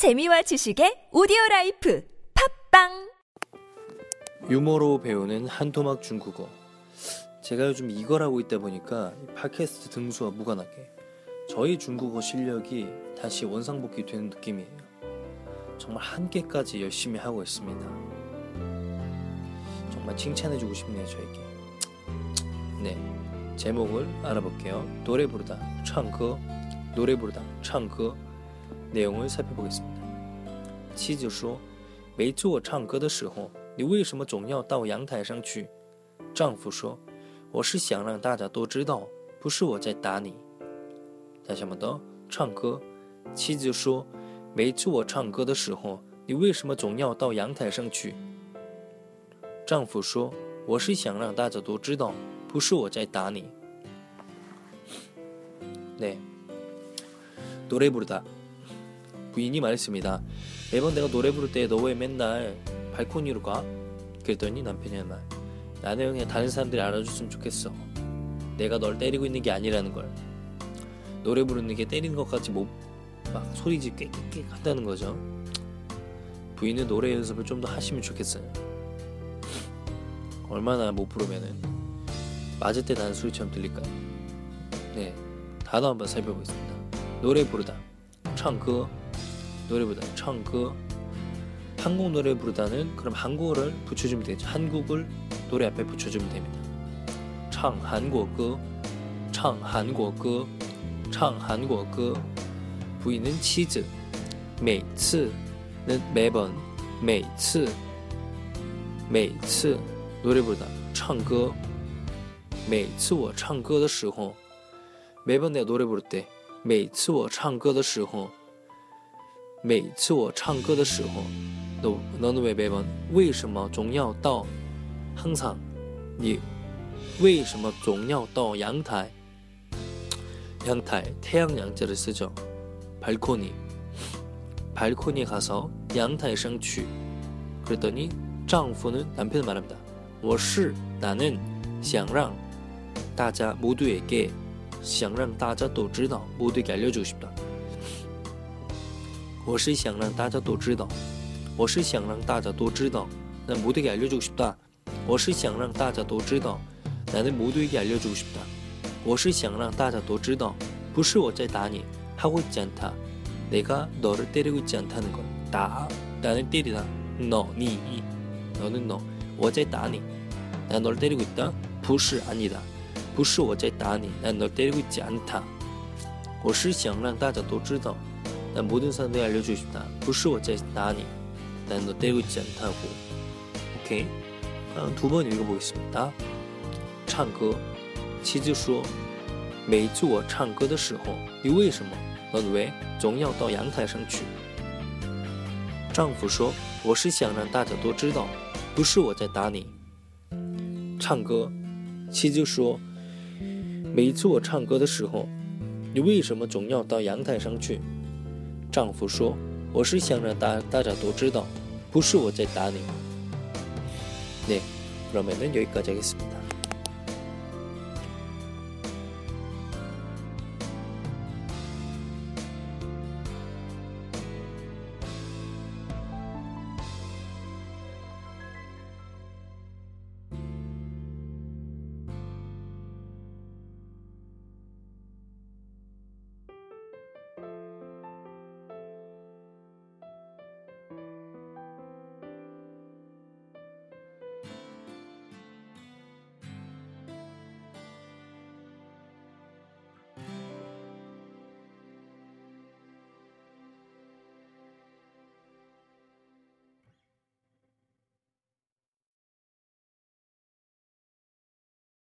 재미와 지식의 오디오 라이프 팝빵! 유머로 배우는 한토막 중국어. 제가 요즘 이걸 하고 있다 보니까 팟캐스트 등수와 무관하게 저희 중국어 실력이 다시 원상복귀 되는 느낌이에요. 정말 한계까지 열심히 하고 있습니다. 정말 칭찬해주고 싶네요 저에게. 네 제목을 알아볼게요. 노래 부르다 창거 노래 부르다 창거 내용을 살펴보겠습니다. 妻子说：“每次我唱歌的时候，你为什么总要到阳台上去？”丈夫说：“我是想让大家都知道，不是我在打你。”大家们的唱歌。妻子说：“每次我唱歌的时候，你为什么总要到阳台上去？”丈夫说：“我是想让大家都知道，不是我在打你。”네 노래 부르다 부인이 말했습니다. 매번 내가 노래 부를 때 너 왜 맨날 발코니로 가? 그랬더니 남편이 한 말. 나는 그냥 다른 사람들이 알아줬으면 좋겠어. 내가 널 때리고 있는 게 아니라는 걸. 노래 부르는 게 때리는 것까지 못, 막 소리지 꽥꽥꽥 한다는 거죠. 부인은 노래 연습을 좀 더 하시면 좋겠어요. 얼마나 못 부르면은 맞을 때 나는 소리처럼 들릴까요? 네, 단어 한번 살펴보겠습니다. 노래 부르다, 唱歌, 노래 부르다, 唱歌. 한국 노래 부르다는 그럼 한국어를 붙여주면 되죠. 한국을 노래 앞에 붙여주면 됩니다. 唱 한국어, 唱 한국어, 唱 한국어. 부인은 치즈, 每次는 매번, 每次, 每次 노래 부르다, 唱歌. 每次我唱歌的时候 매번 내가 노래 부를 때 每次我唱歌的时候 每次我唱歌的时候 너, 너는 왜 매번 为什么总要到 항상 你为什么总要到阳台 阳台 태양 양자를 쓰죠 발코니 발코니 가서阳台上 去 그랬더니 丈夫는 남편은 말합니다 我是 나는 想让大家 모두에게 想让大家都知道 모두에게 알려주고 싶다 我是想让大家都知道我是想让大家都知道난 모두에게 알려주고 싶다 我是想让大家都知道 나는 모두에게 알려주고 싶다 我是想让大家都知道不是我在打你 하고 있지 않다 내가 너를 때리고 있지 않다는 것 나, 나는 때리다 너, 니, 너는 너 我在打你 난 널 때리고 있다 不是 아니다 不是我在打你，难道때리고있지않다我是想让大家都知道， 但모든사람들이알려주고 다。 不是我在打你，难道때리고있지않다 고。 OK，嗯，두번읽어보겠습니다唱歌，妻子说：“每次我唱歌的时候，你为什么？넌왜总要到阳台上去？”丈夫说：“我是想让大家都知道，不是我在打你。”唱歌，妻子说。每次我唱歌的时候，你为什么总要到阳台上去？ 丈夫说：“我是想让大大家都知道，不是我在打你。”네그러면은여기까지하겠습니다